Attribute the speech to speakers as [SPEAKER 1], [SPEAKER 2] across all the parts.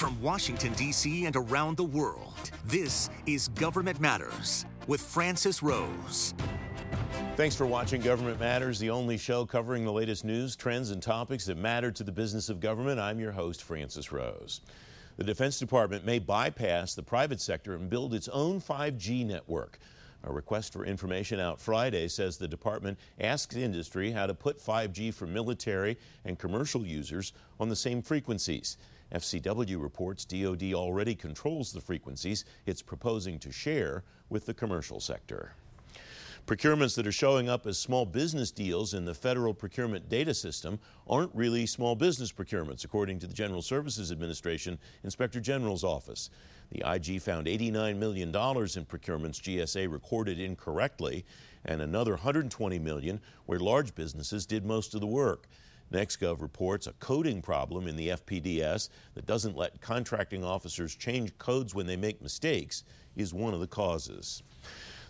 [SPEAKER 1] From Washington, D.C. and around the world, this is Government Matters with Francis Rose.
[SPEAKER 2] Thanks for watching Government Matters, the only show covering the latest news, trends, and topics that matter to the business of government. I'm your host, Francis Rose. The Defense Department may bypass the private sector and build its own 5G network. A request for information out Friday says the department asks industry how to put 5G for military and commercial users on the same frequencies. FCW reports DoD already controls the frequencies it's proposing to share with the commercial sector. Procurements that are showing up as small business deals in the federal procurement data system aren't really small business procurements, according to the General Services Administration Inspector General's office. The IG found $89 million in procurements GSA recorded incorrectly, and another 120 million where large businesses did most of the work. NextGov reports a coding problem in the FPDS that doesn't let contracting officers change codes when they make mistakes is one of the causes.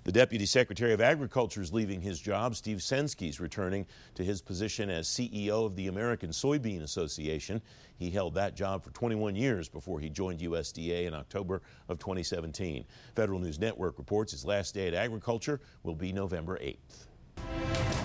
[SPEAKER 2] The Deputy Secretary of Agriculture is leaving his job. Steve Censky is returning to his position as CEO of the American Soybean Association. He held that job for 21 years before he joined USDA in October of 2017. Federal News Network reports his last day at Agriculture will be November 8th.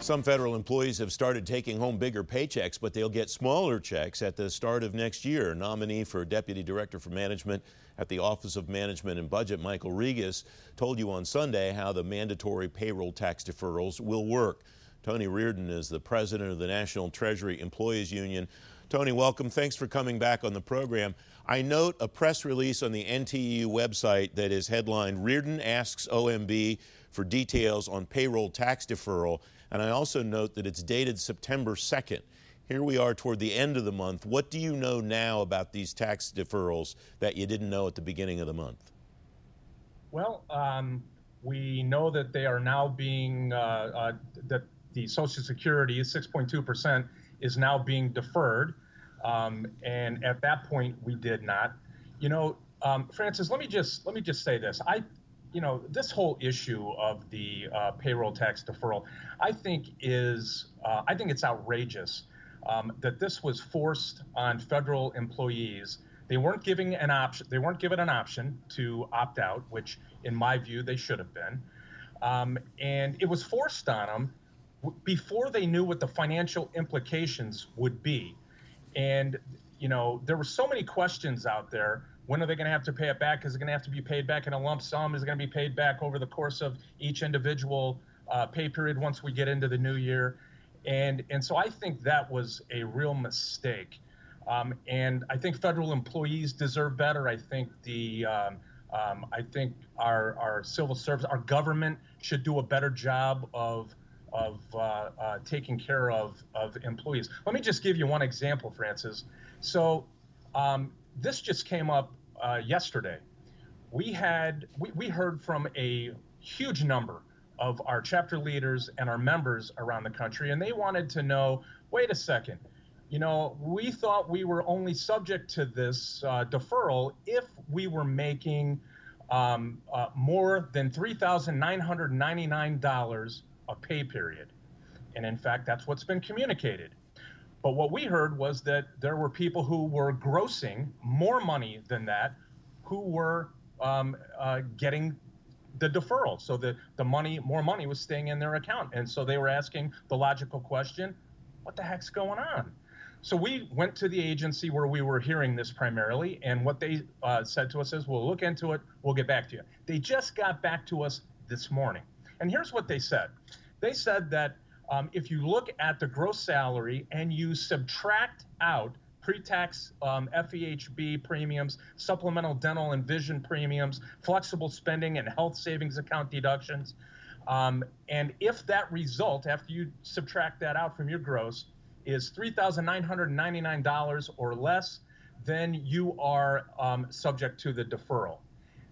[SPEAKER 2] Some federal employees have started taking home bigger paychecks, but they'll get smaller checks at the start of next year. Nominee for Deputy Director for Management at the Office of Management and Budget, Michael Rigas, told you on Sunday how the mandatory payroll tax deferrals will work. Tony Reardon is the president of the National Treasury Employees Union. Tony, welcome. Thanks for coming back on the program. I note a press release on the NTEU website that is headlined Reardon asks OMB for details on payroll tax deferral. And I also note that it's dated September 2nd. Here we are toward the end of the month. What do you know now about these tax deferrals that you didn't know at the beginning of the month?
[SPEAKER 3] Well, um, we know that they are now being, uh, uh, that the Social Security, 6.2%, is now being deferred. Um, and at that point, we did not. You know, um, Francis, let me just let me just say this. I you know, this whole issue of the uh, payroll tax deferral, I think is, uh, I think it's outrageous um, that this was forced on federal employees. They weren't giving an option. They weren't given an option to opt out, which, in my view, they should have been. Um, and it was forced on them before they knew what the financial implications would be. And you know, there were so many questions out there when are they going to have to pay it back? Is it going to have to be paid back in a lump sum? Is it going to be paid back over the course of each individual uh, pay period once we get into the new year? And and so I think that was a real mistake. Um, and I think federal employees deserve better. I think the um, um, I think our our civil service, our government should do a better job of of uh, uh, taking care of of employees. Let me just give you one example, Francis. So um, this just came up uh, yesterday, we had we, we heard from a huge number of our chapter leaders and our members around the country, and they wanted to know, wait a second, you know, we thought we were only subject to this uh, deferral if we were making um, uh, more than $3,999 a pay period. And in fact, that's what's been communicated. But what we heard was that there were people who were grossing more money than that who were um, uh, getting the deferral. So the, the money, more money was staying in their account. And so they were asking the logical question what the heck's going on? So we went to the agency where we were hearing this primarily, and what they uh, said to us is, "We'll look into it. We'll get back to you." They just got back to us this morning, and here's what they said: They said that um, if you look at the gross salary and you subtract out pre-tax um, FEHB premiums, supplemental dental and vision premiums, flexible spending and health savings account deductions, um, and if that result, after you subtract that out from your gross, is $3,999 or less, then you are um, subject to the deferral.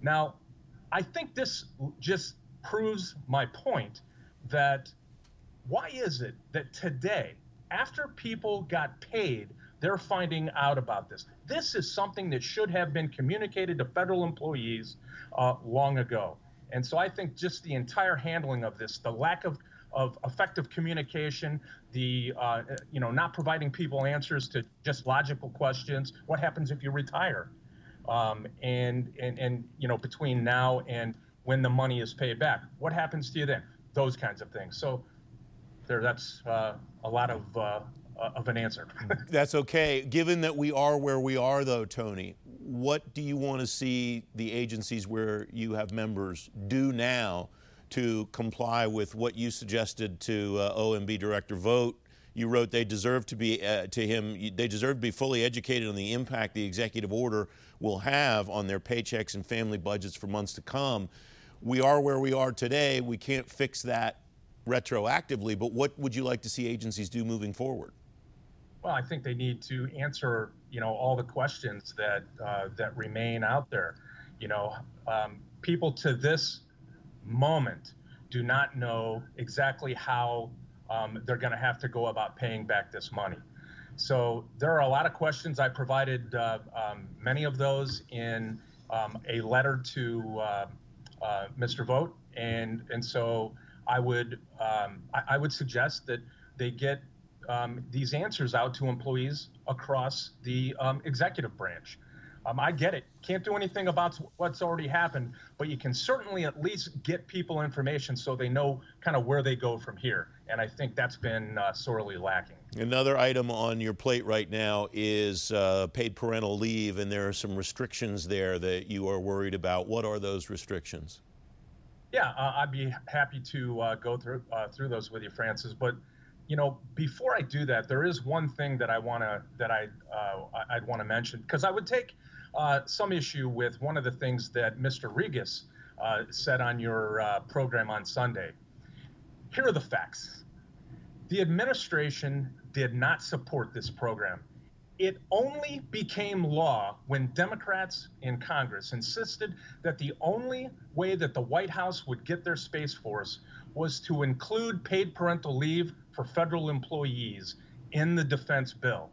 [SPEAKER 3] Now, I think this just proves my point that why is it that today, after people got paid, they're finding out about this? This is something that should have been communicated to federal employees uh, long ago. And so I think just the entire handling of this, the lack of of effective communication, the uh, you know not providing people answers to just logical questions. What happens if you retire? Um, and and and you know between now and when the money is paid back, what happens to you then? Those kinds of things. So there, that's uh, a lot of uh, of an answer.
[SPEAKER 2] that's okay. Given that we are where we are, though, Tony, what do you want to see the agencies where you have members do now to comply with what you suggested to uh, OMB Director Vought? You wrote they deserve to be uh, to him. They deserve to be fully educated on the impact the executive order will have on their paychecks and family budgets for months to come. We are where we are today. We can't fix that retroactively. But what would you like to see agencies do moving forward?
[SPEAKER 3] Well, I think they need to answer, you know, all the questions that uh, that remain out there. You know, um, people to this moment do not know exactly how um, they're going to have to go about paying back this money. So there are a lot of questions. I provided uh, um, many of those in um, a letter to uh, uh, Mr. Vought, and and so I would um, I, I, would suggest that they get um, these answers out to employees across the um, executive branch. Um, I get it. Can't do anything about what's already happened, but you can certainly at least get people information so they know kind of where they go from here. And I think that's been uh, sorely lacking.
[SPEAKER 2] Another item on your plate right now is uh, paid parental leave, and there are some restrictions there that you are worried about. What are those restrictions?
[SPEAKER 3] Yeah, uh, I'd be happy to uh, go through uh, through those with you, Francis. But you know, before I do that, there is one thing that I want to that I uh, I'd want to mention because I would take uh, some issue with one of the things that Mr. Rigas uh, said on your program on Sunday. Here are the facts. The administration did not support this program. It only became law when Democrats in Congress insisted that the only way that the White House would get their Space Force was to include paid parental leave for federal employees in the defense bill.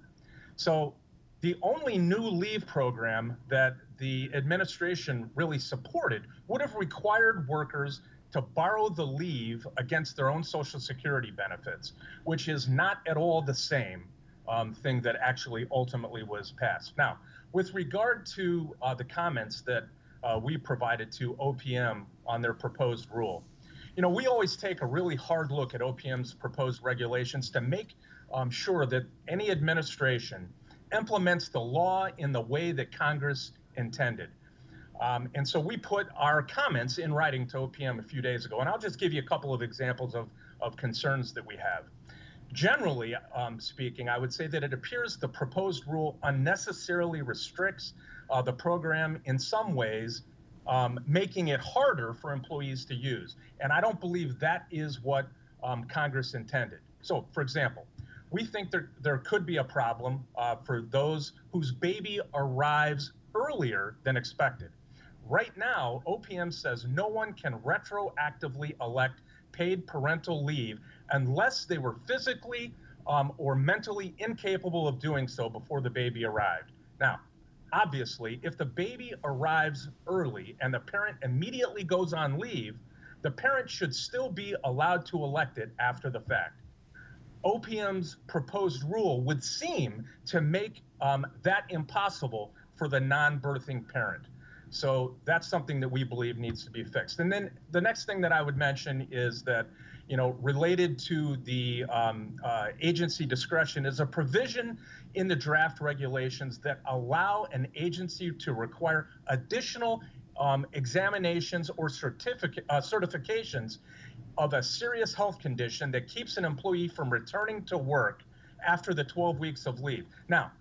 [SPEAKER 3] So the only new leave program that the administration really supported would have required workers to borrow the leave against their own Social Security benefits, which is not at all the same um, thing that actually ultimately was passed. Now, with regard to uh, the comments that uh, we provided to OPM on their proposed rule, you know, we always take a really hard look at OPM's proposed regulations to make um, sure that any administration implements the law in the way that Congress intended. Um, and so we put our comments in writing to OPM a few days ago. And I'll just give you a couple of examples of, of concerns that we have. Generally um, speaking, I would say that it appears the proposed rule unnecessarily restricts uh, the program in some ways um, making it harder for employees to use. And I don't believe that is what um, Congress intended. So, for example, we think there, there could be a problem uh, for those whose baby arrives earlier than expected. Right now, OPM says no one can retroactively elect paid parental leave unless they were physically um, or mentally incapable of doing so before the baby arrived. Now, obviously, if the baby arrives early and the parent immediately goes on leave, the parent should still be allowed to elect it after the fact. OPM's proposed rule would seem to make um, that impossible for the non birthing parent. So that's something that we believe needs to be fixed. And then the next thing that I would mention is that, you know, related to the um, uh, agency discretion is a provision in the draft regulations that allow an agency to require additional um, examinations or certificate uh, certifications of a serious health condition that keeps an employee from returning to work after the 12 weeks of leave. Now,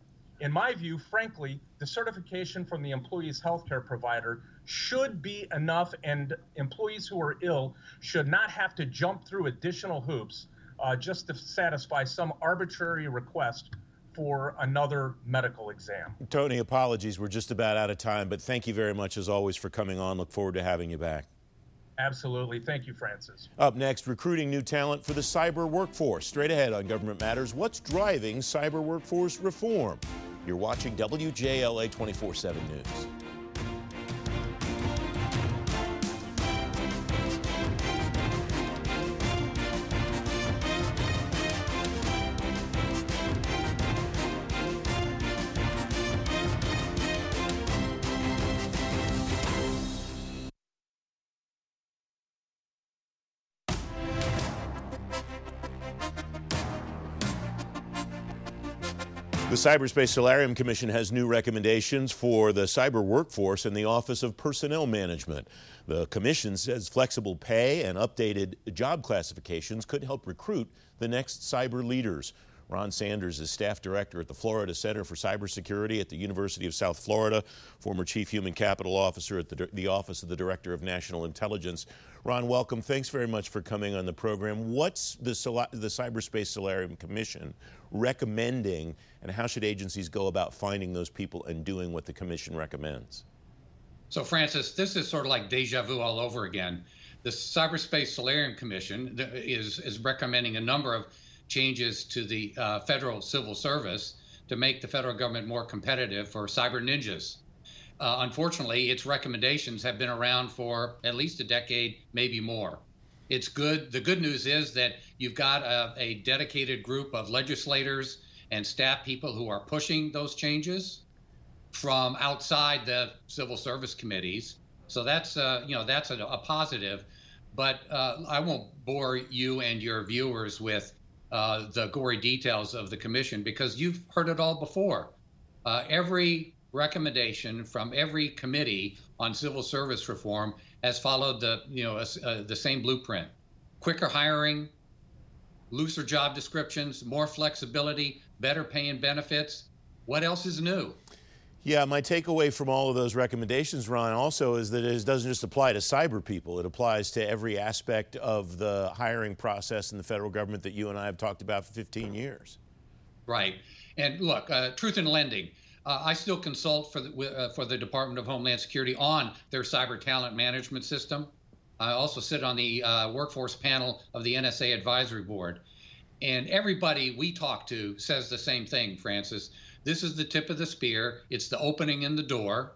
[SPEAKER 3] in my view, frankly, the certification from the employee's healthcare provider should be enough, and employees who are ill should not have to jump through additional hoops uh, just to satisfy some arbitrary request for another medical exam.
[SPEAKER 2] Tony, apologies. We're just about out of time, but thank you very much, as always, for coming on. Look forward to having you back.
[SPEAKER 3] Absolutely. Thank you, Francis.
[SPEAKER 2] Up next, recruiting new talent for the cyber workforce. Straight ahead on Government Matters, what's driving cyber workforce reform? You're watching WJLA 24 7 News. The Cyberspace Solarium Commission has new recommendations for the cyber workforce and the Office of Personnel Management. The commission says flexible pay and updated job classifications could help recruit the next cyber leaders. Ron Sanders is staff director at the Florida Center for Cybersecurity at the University of South Florida, former chief human capital officer at the, the Office of the Director of National Intelligence. Ron, welcome. Thanks very much for coming on the program. What's the, the Cyberspace Solarium Commission recommending, and how should agencies go about finding those people and doing what the commission recommends?
[SPEAKER 4] So, Francis, this is sort of like deja vu all over again. The Cyberspace Solarium Commission is, is recommending a number of changes to the uh, federal civil service to make the federal government more competitive for cyber ninjas. Uh, unfortunately, its recommendations have been around for at least a decade, maybe more. It's good. The good news is that you've got a, a dedicated group of legislators and staff people who are pushing those changes from outside the civil service committees. So that's uh, you know that's a, a positive. But uh, I won't bore you and your viewers with uh, the gory details of the commission because you've heard it all before. Uh, every recommendation from every committee on civil service reform has followed the you know uh, the same blueprint: quicker hiring, looser job descriptions, more flexibility, better pay and benefits. What else is new?
[SPEAKER 2] Yeah, my takeaway from all of those recommendations, Ron, also is that it doesn't just apply to cyber people. It applies to every aspect of the hiring process in the federal government that you and I have talked about for 15 years.
[SPEAKER 4] Right. And look, uh, truth in lending. Uh, I still consult for the, uh, for the Department of Homeland Security on their cyber talent management system. I also sit on the uh, workforce panel of the NSA Advisory Board. And everybody we talk to says the same thing, Francis. This is the tip of the spear. It's the opening in the door.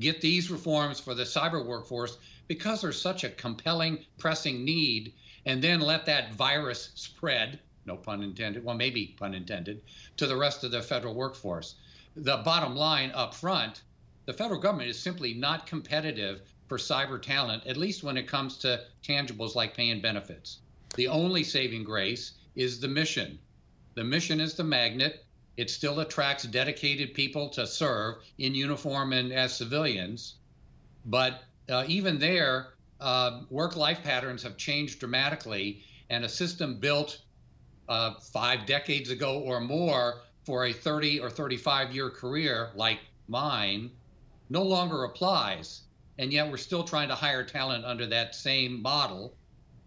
[SPEAKER 4] Get these reforms for the cyber workforce because there's such a compelling, pressing need, and then let that virus spread, no pun intended, well, maybe pun intended, to the rest of the federal workforce. The bottom line up front the federal government is simply not competitive for cyber talent, at least when it comes to tangibles like pay and benefits. The only saving grace is the mission. The mission is the magnet. It still attracts dedicated people to serve in uniform and as civilians. But uh, even there, uh, work life patterns have changed dramatically, and a system built uh, five decades ago or more for a 30 or 35 year career like mine no longer applies. And yet we're still trying to hire talent under that same model.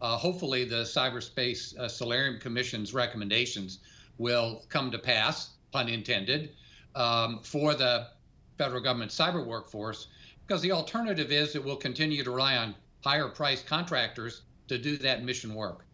[SPEAKER 4] Uh, hopefully, the Cyberspace uh, Solarium Commission's recommendations will come to pass pun intended, um, for the federal government cyber workforce, because the alternative is it will continue to rely on higher priced contractors to do that mission work.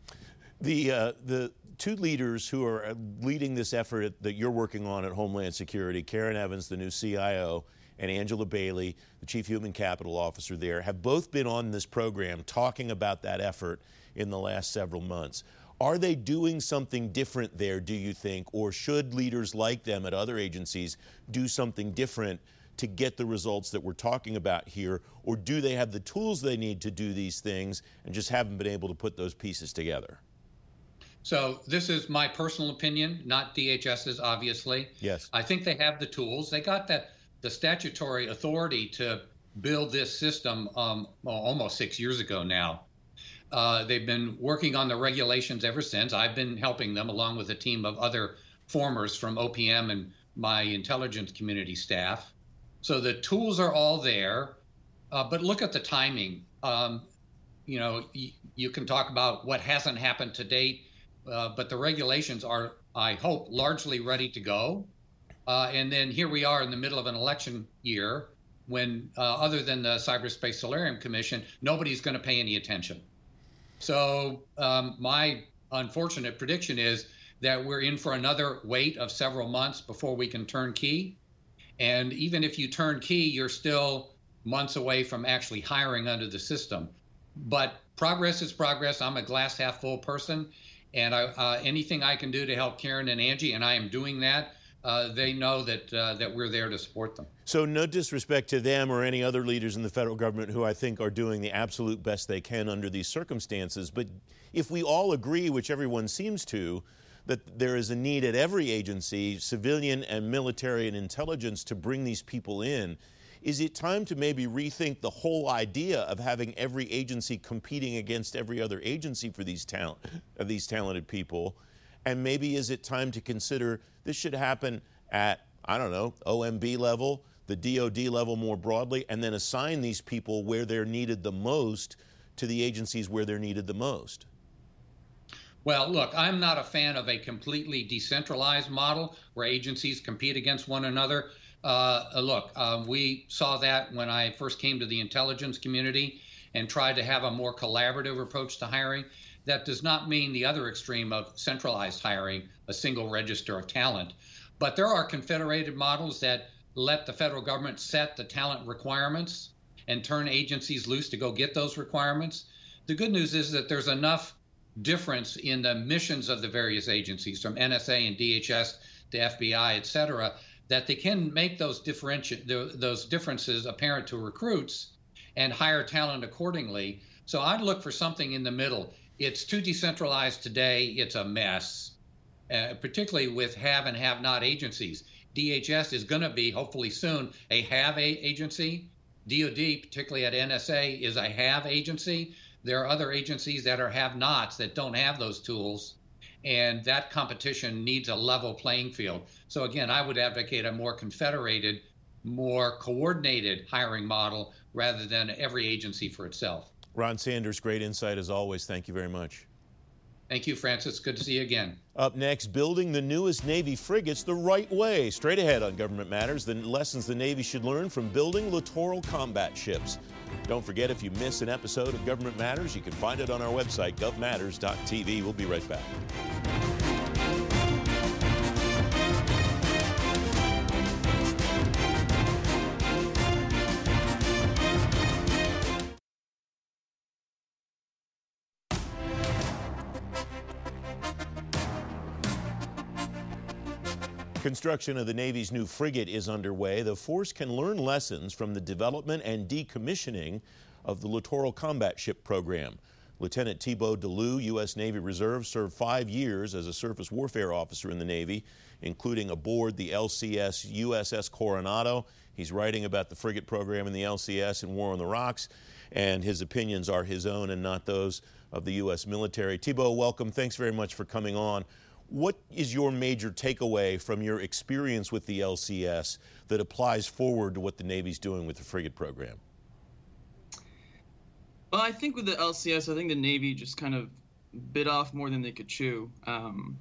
[SPEAKER 2] The, uh, the two leaders who are leading this effort that you're working on at Homeland Security, Karen Evans, the new CIO, and Angela Bailey, the Chief Human Capital Officer there, have both been on this program talking about that effort in the last several months. Are they doing something different there, do you think? Or should leaders like them at other agencies do something different to get the results that we're talking about here? Or do they have the tools they need to do these things and just haven't been able to put those pieces together?
[SPEAKER 4] So, this is my personal opinion, not DHS's, obviously.
[SPEAKER 2] Yes.
[SPEAKER 4] I think they have the tools. They got that the statutory authority to build this system um, well, almost six years ago now. Uh, they've been working on the regulations ever since. I've been helping them along with a team of other formers from OPM and my intelligence community staff. So the tools are all there, uh, but look at the timing. Um, you know, y- you can talk about what hasn't happened to date, uh, but the regulations are, I hope, largely ready to go. Uh, and then here we are in the middle of an election year when, uh, other than the Cyberspace Solarium Commission, nobody's going to pay any attention. So um, my unfortunate prediction is that we're in for another wait of several months before we can turn key. And even if you turn key, you're still months away from actually hiring under the system. But progress is progress. I'm a glass half full person, and I, uh, anything I can do to help Karen and Angie, and I am doing that uh, they know that uh, that we're there to support them.
[SPEAKER 2] So, no disrespect to them or any other leaders in the federal government who I think are doing the absolute best they can under these circumstances. But if we all agree, which everyone seems to, that there is a need at every agency, civilian and military and intelligence, to bring these people in. Is it time to maybe rethink the whole idea of having every agency competing against every other agency for these talent, these talented people? And maybe is it time to consider this should happen at I don't know OMB level, the DoD level more broadly, and then assign these people where they're needed the most to the agencies where they're needed the most?
[SPEAKER 4] Well, look, I'm not a fan of a completely decentralized model where agencies compete against one another. Uh, look, um, we saw that when I first came to the intelligence community and tried to have a more collaborative approach to hiring. That does not mean the other extreme of centralized hiring, a single register of talent. But there are confederated models that let the federal government set the talent requirements and turn agencies loose to go get those requirements. The good news is that there's enough difference in the missions of the various agencies, from NSA and DHS to FBI, et cetera, that they can make those differenti- those differences apparent to recruits and hire talent accordingly. So I'd look for something in the middle. It's too decentralized today. It's a mess, uh, particularly with have and have not agencies. DHS is going to be hopefully soon a have a agency. DoD, particularly at NSA, is a have agency. There are other agencies that are have nots that don't have those tools. And that competition needs a level playing field. So, again, I would advocate a more confederated, more coordinated hiring model rather than every agency for itself.
[SPEAKER 2] Ron Sanders, great insight as always. Thank you very much.
[SPEAKER 4] Thank you, Francis. Good to see you again.
[SPEAKER 2] Up next, building the newest Navy frigates the right way. Straight ahead on Government Matters, the lessons the Navy should learn from building littoral combat ships. Don't forget, if you miss an episode of Government Matters, you can find it on our website, govmatters.tv. We'll be right back. Construction of the Navy's new frigate is underway. The force can learn lessons from the development and decommissioning of the Littoral Combat Ship program. Lieutenant Thibaut Delloue, U.S. Navy Reserve, served five years as a surface warfare officer in the Navy, including aboard the LCS USS Coronado. He's writing about the frigate program in the LCS and War on the Rocks, and his opinions are his own and not those of the U.S. military. Thibault, welcome. Thanks very much for coming on. What is your major takeaway from your experience with the LCS that applies forward to what the Navy's doing with the frigate program?
[SPEAKER 5] Well, I think with the LCS, I think the Navy just kind of bit off more than they could chew. Um,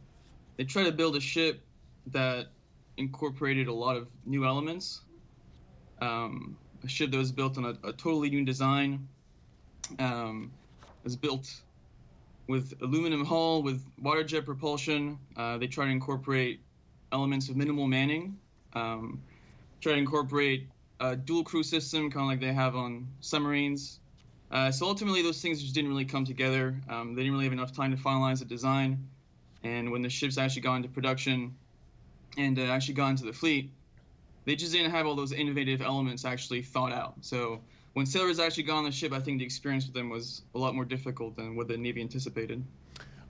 [SPEAKER 5] they tried to build a ship that incorporated a lot of new elements. Um, a ship that was built on a, a totally new design. Um, was built with aluminum hull with water jet propulsion. Uh, they try to incorporate elements of minimal manning. Um, try to incorporate a dual crew system, kind of like they have on submarines. Uh, so ultimately, those things just didn't really come together. Um, they didn't really have enough time to finalize the design. And when the ships actually got into production and uh, actually got into the fleet, they just didn't have all those innovative elements actually thought out. So when sailors actually got on the ship, I think the experience with them was a lot more difficult than what the Navy anticipated.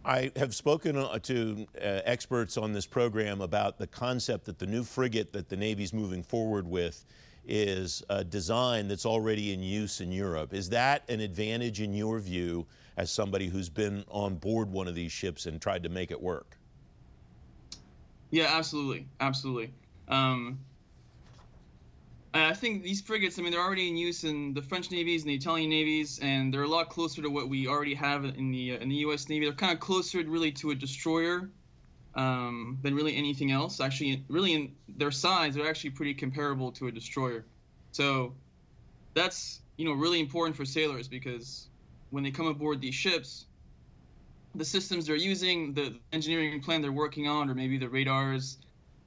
[SPEAKER 2] I have spoken uh, to uh, experts on this program about the concept that the new frigate that the Navy's moving forward with is a design that's already in use in Europe. Is that an advantage in your view as somebody who's been on board one of these ships and tried to make it work?
[SPEAKER 5] Yeah, absolutely. Absolutely. Um, I think these frigates, I mean, they're already in use in the French navies and the Italian navies, and they're a lot closer to what we already have in the uh, in the U.S. Navy. They're kind of closer, really, to a destroyer um, than really anything else. Actually, really, in their size, they're actually pretty comparable to a destroyer. So that's you know really important for sailors because when they come aboard these ships, the systems they're using, the engineering plan they're working on, or maybe the radars,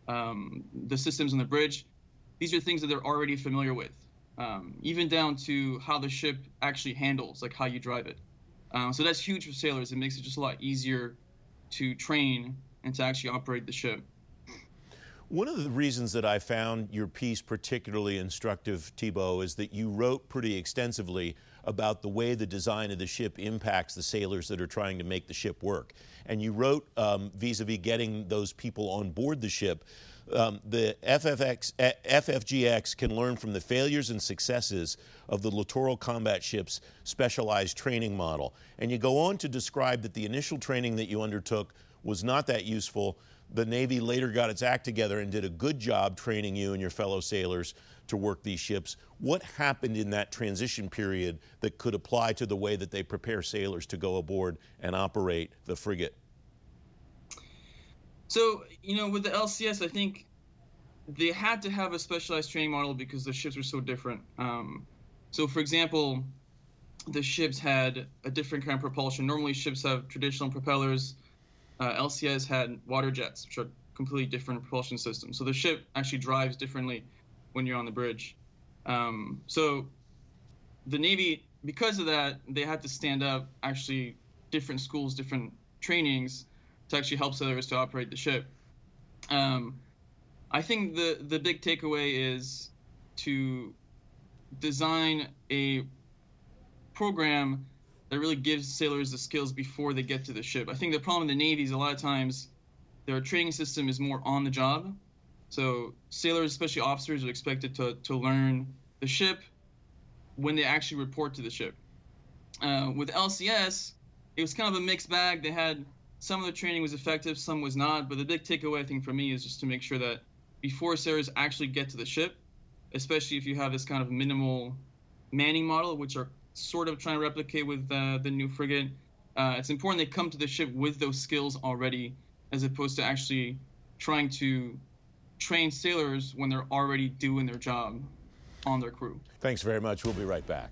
[SPEAKER 5] um, the systems on the bridge these are things that they're already familiar with, um, even down to how the ship actually handles, like how you drive it. Um, so that's huge for sailors. It makes it just a lot easier to train and to actually operate the ship.
[SPEAKER 2] One of the reasons that I found your piece particularly instructive, Thibaut, is that you wrote pretty extensively about the way the design of the ship impacts the sailors that are trying to make the ship work. And you wrote vis a vis getting those people on board the ship. Um, the FFX, FFGX can learn from the failures and successes of the littoral combat ship's specialized training model. And you go on to describe that the initial training that you undertook was not that useful. The Navy later got its act together and did a good job training you and your fellow sailors to work these ships. What happened in that transition period that could apply to the way that they prepare sailors to go aboard and operate the frigate?
[SPEAKER 5] So, you know, with the LCS, I think they had to have a specialized training model because the ships were so different. Um, so, for example, the ships had a different kind of propulsion. Normally, ships have traditional propellers. Uh, LCS had water jets, which are completely different propulsion systems. So the ship actually drives differently when you're on the bridge. Um, so the Navy, because of that, they had to stand up actually different schools, different trainings to actually help sailors to operate the ship. Um, I think the the big takeaway is to design a program that really gives sailors the skills before they get to the ship. I think the problem in the Navy is a lot of times their training system is more on the job. So sailors, especially officers, are expected to, to learn the ship when they actually report to the ship. Uh, with LCS, it was kind of a mixed bag. They had some of the training was effective, some was not. But the big takeaway, I think, for me is just to make sure that before sailors actually get to the ship, especially if you have this kind of minimal manning model, which are sort of trying to replicate with uh, the new frigate, uh, it's important they come to the ship with those skills already, as opposed to actually trying to train sailors when they're already doing their job on their crew.
[SPEAKER 2] Thanks very much. We'll be right back.